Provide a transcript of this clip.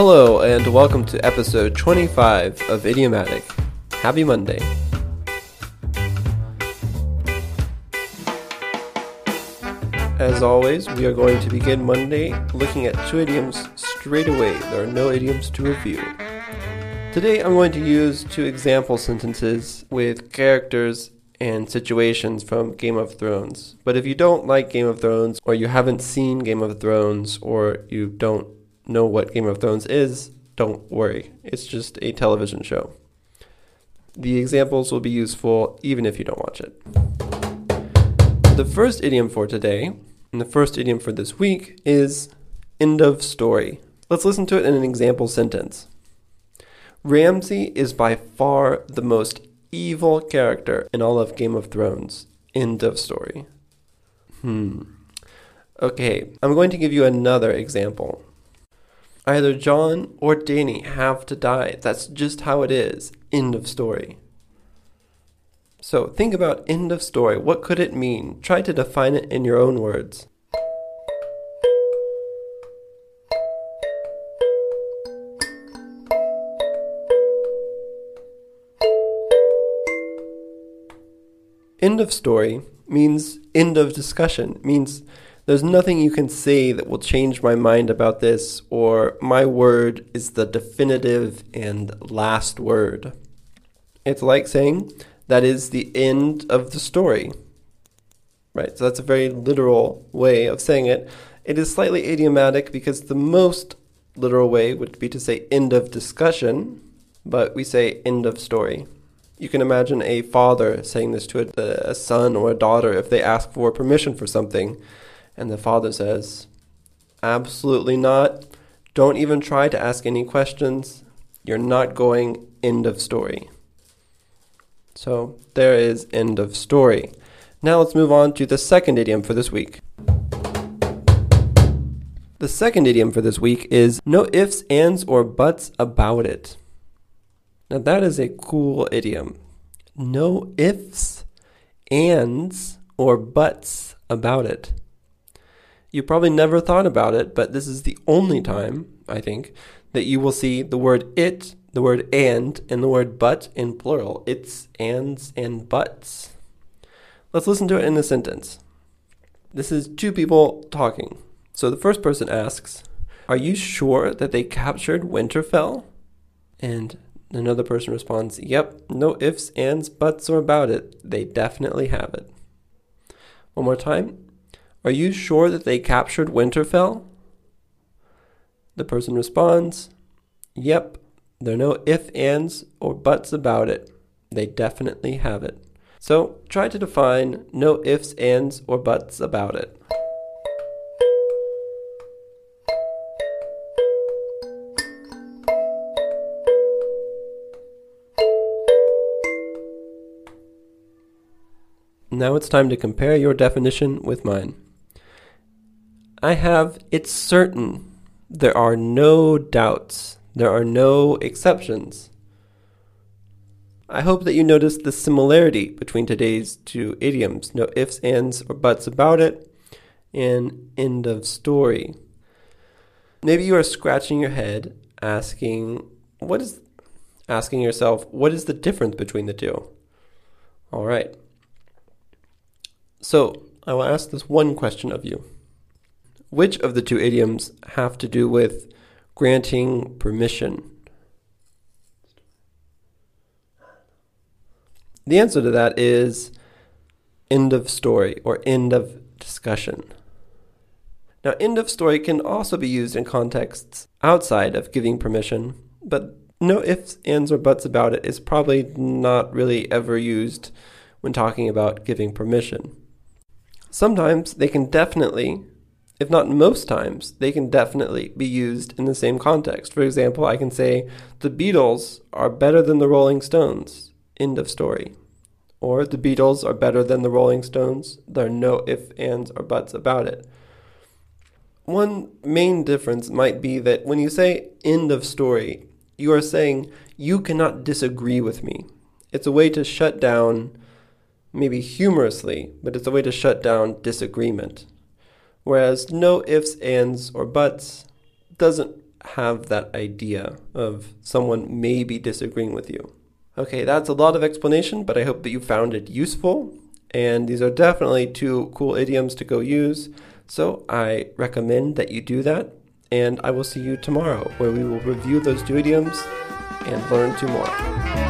Hello, and welcome to episode 25 of Idiomatic. Happy Monday. As always, we are going to begin Monday looking at two idioms straight away. There are no idioms to review. Today I'm going to use two example sentences with characters and situations from Game of Thrones. But if you don't like Game of Thrones, or you haven't seen Game of Thrones, or you don't know what Game of Thrones is, don't worry. It's just a television show. The examples will be useful even if you don't watch it. The first idiom for today and the first idiom for this week is end of story. Let's listen to it in an example sentence. Ramsay is by far the most evil character in all of Game of Thrones. End of story. Hmm. Okay, I'm going to give you another example. Either Jon or Dany have to die. That's just how it is. End of story. So think about end of story. What could it mean? Try to define it in your own words. End of story means end of discussion, means there's nothing you can say that will change my mind about this, or my word is the definitive and last word. It's like saying, that is the end of the story. Right, so that's a very literal way of saying it. It is slightly idiomatic because the most literal way would be to say end of discussion, but we say end of story. You can imagine a father saying this to a, a, son or a daughter if they ask for permission for something, and the father says, Absolutely not. Don't even try to ask any questions. You're not going. End of story. So there is end of story. Now let's move on to the second idiom for this week. The second idiom for this week is no ifs, ands, or buts about it. Now that is a cool idiom. No ifs, ands, or buts about it. You probably never thought about it, but this is the only time, I think, that you will see the word it the word and and the word but in plural. It's ands and buts. Let's listen to it in a sentence. This is two people talking. So the first person asks, Are you sure that they captured Winterfell? And another person responds, Yep, no ifs, ands, buts, or about it. They definitely have it. One more time. Are you sure that they captured Winterfell? The person responds, Yep, there are no ifs, ands, or buts about it. They definitely have it. So try to define no ifs, ands, or buts about it. Now it's time to compare your definition with mine. I have it's certain. There are no doubts. There are no exceptions. I hope that you noticed the similarity between today's two idioms no ifs, ands, or buts about it, and end of story. Maybe you are scratching your head asking, what is, asking yourself, what is the difference between the two? All right. So I will ask this one question of you. Which of the two idioms have to do with granting permission? The answer to that is end of story or end of discussion. Now, end of story can also be used in contexts outside of giving permission, but no ifs, ands, or buts about it is probably not really ever used when talking about giving permission. Sometimes they can definitely if not most times, they can definitely be used in the same context. For example, I can say, the Beatles are better than the Rolling Stones. End of story. Or the Beatles are better than the Rolling Stones. There are no ifs, ands, or buts about it. One main difference might be that when you say end of story, you are saying you cannot disagree with me. It's a way to shut down, maybe humorously, but it's a way to shut down disagreement whereas no ifs, ands, or buts doesn't have that idea of someone maybe disagreeing with you. Okay, that's a lot of explanation, but I hope that you found it useful. And these are definitely two cool idioms to go use. So I recommend that you do that. And I will see you tomorrow, where we will review those two idioms and learn two more.